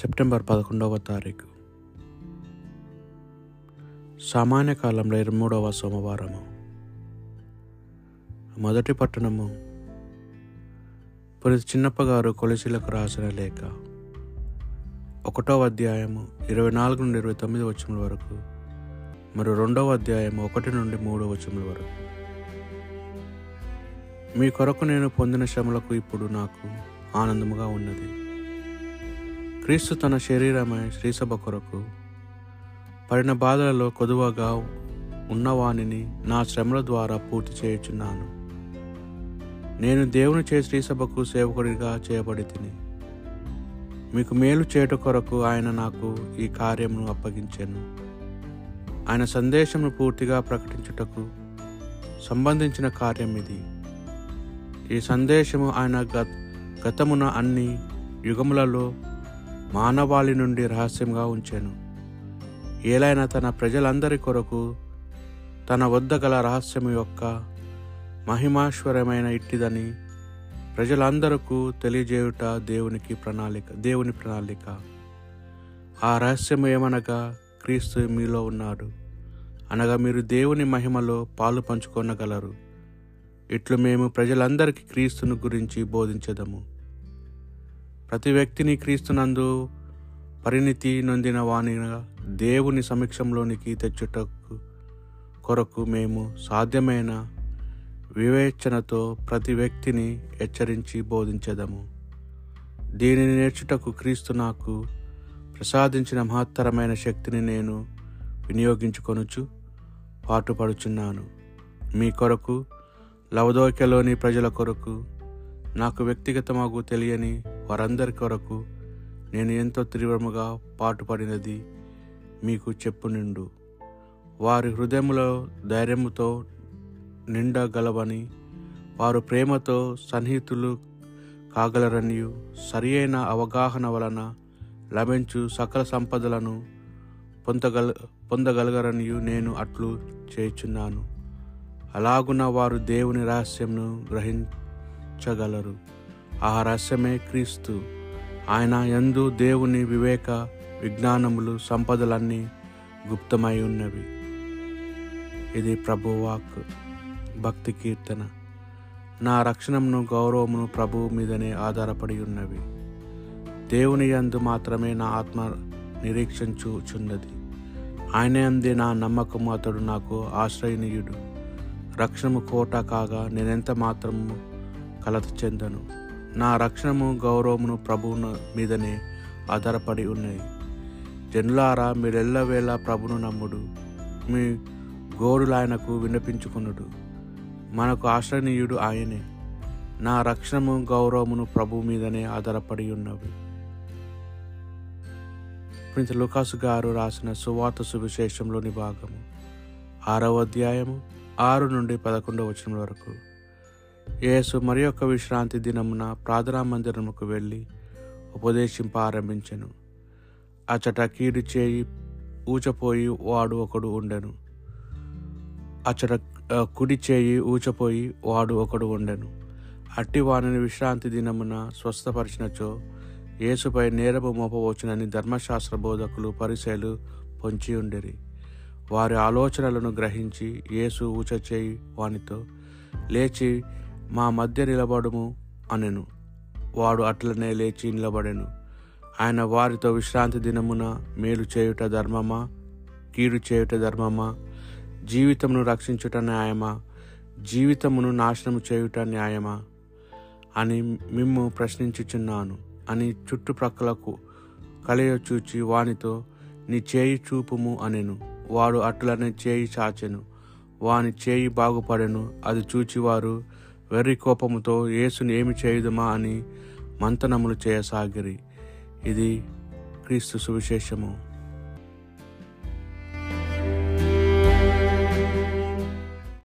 September పదకొండవ తారీఖు. సామాన్య కాలంలో ఇరవై మూడవ సోమవారము. మొదటి పట్టణము పురి చిన్నప్పగారు కొలసీలకు రాసిన లేఖ. ఒకటవ అధ్యాయము ఇరవై నాలుగు నుండి ఇరవై తొమ్మిది వచనముల వరకు మరియు రెండవ అధ్యాయము ఒకటి నుండి మూడో వచనముల వరకు. మీ కొరకు నేను పొందిన శ్రమలకు ఇప్పుడు నాకు ఆనందముగా ఉన్నది. క్రీస్తు తన శరీరమై శ్రీసభ కొరకు పడిన బాధలలో కొదువగా ఉన్నవానిని నా శ్రమల ద్వారా పూర్తి చేయుచున్నాను. నేను దేవుని చే శ్రీసభకు సేవకుడిగా చేయబడి తిని మీకు మేలు చేయట కొరకు ఆయన నాకు ఈ కార్యమును అప్పగించాను. ఆయన సందేశమును పూర్తిగా ప్రకటించుటకు సంబంధించిన కార్యం ఇది. ఈ సందేశము ఆయన గతమున అన్ని యుగములలో మానవాళి నుండి రహస్యంగా ఉంచాను. ఏలైనా తన ప్రజలందరి కొరకు తన వద్ద గల రహస్యం యొక్క మహిమాశ్వరమైన ఇట్టిదని ప్రజలందరకు తెలియజేయుట దేవునికి ప్రణాళిక దేవుని ప్రణాళిక. ఆ రహస్యం ఏమనగా క్రీస్తు మీలో ఉన్నాడు. అనగా మీరు దేవుని మహిమలో పాలు పంచుకొనగలరు. ఇట్లు మేము ప్రజలందరికీ క్రీస్తును గురించి బోధించదము. ప్రతి వ్యక్తిని క్రీస్తునందు పరిణితి నొందిన వాణిగా దేవుని సమక్షంలోనికి తెచ్చుటకు కొరకు మేము సాధ్యమైన వివేచనతో ప్రతి వ్యక్తిని హెచ్చరించి బోధించదము. దీనిని నేర్చుటకు క్రీస్తు నాకు ప్రసాదించిన మహత్తరమైన శక్తిని నేను వినియోగించుకొనుచు పాటుపడుచున్నాను. మీ కొరకు లవదోకెలోని ప్రజల కొరకు నాకు వ్యక్తిగతమాగు తెలియని వారందరి కొరకు నేను ఎంతో తీవ్రముగా పాటుపడినది మీకు చెప్పు నిండు వారి హృదయములో ధైర్యముతో నిండగలవని వారు ప్రేమతో సన్నిహితులు కాగలరని సరి అయిన అవగాహన వలన లభించు సకల సంపదలను పొందగల పొందగలగరని నేను అట్లు చేయుచున్నాను. అలాగున వారు దేవుని రహస్యంను గ్రహించగలరు. ఆ రహస్యమే క్రీస్తు. ఆయన యందు దేవుని వివేక విజ్ఞానములు సంపదలన్నీ గుప్తమై ఉన్నవి. ఇది ప్రభువాక్ భక్తి కీర్తన. నా రక్షణమును గౌరవమును ప్రభువు మీదనే ఆధారపడి ఉన్నవి. దేవుని యందు మాత్రమే నా ఆత్మ నిరీక్షించుచున్నది. ఆయన అందే నా నమ్మకము అతడు నాకు ఆశ్రయనీయుడు. రక్షణము కోట కాగా నేనెంత మాత్రము కలత చెందను? నా రక్షణము గౌరవమును ప్రభువును మీదనే ఆధారపడి ఉన్నాయి జనులారా మీరెల్లవేళ ప్రభును నమ్ముడు. మీ గోరులాయనకు ఆయనకు విన్నపించుకునుడు. మనకు ఆశ్రయనీయుడు ఆయనే. నా రక్షణము గౌరవమును ప్రభు మీదనే ఆధారపడి ఉన్నవి. ప్రింత లుకాసు గారు రాసిన సువార్త సువిశేషంలోని భాగము. ఆరవ అధ్యాయము ఆరు నుండి పదకొండవ వచనం వరకు. యేసు మరి యొక్క విశ్రాంతి దినమున ప్రార్థనా మందిరముకు వెళ్ళి ఉపదేశింప ఆరంభించెను. అచట కీడు చేయి ఊచపోయి వాడు ఒకడు ఉండెను. అచట కుడి చేయి ఊచపోయి వాడు ఒకడు ఉండెను. అట్టి వానిని విశ్రాంతి దినమున స్వస్థపరిచినచో యేసుపై నేరపు మోపవచ్చునని ధర్మశాస్త్ర బోధకులు పరిశైలు పొంచి ఉండేరి. వారి ఆలోచనలను గ్రహించి యేసు ఊచ చేయి వానితో లేచి మా మధ్య నిలబడుము అనెను. వాడు అట్లనే లేచి నిలబడెను. ఆయన వారితో విశ్రాంతి దినమున మేలు చేయుట ధర్మమా? కీడు చేయుట ధర్మమా? జీవితమును రక్షించుట న్యాయమా? జీవితమును నాశనము చేయుట న్యాయమా? అని మిమ్ము ప్రశ్నించుచున్నాను. అని చుట్టుప్రక్కలకు కలియచూచి వానితో నీ చేయి చూపుము అనెను. వాడు అట్లనే చేయి చాచెను. వాని చేయి బాగుపడెను. అది చూచి వారు వెర్రి కోపముతో యేసుని ఏమి చేయుదుమా అని మంతనములు చేయసాగిరి. ఇది క్రీస్తు సువిశేషము.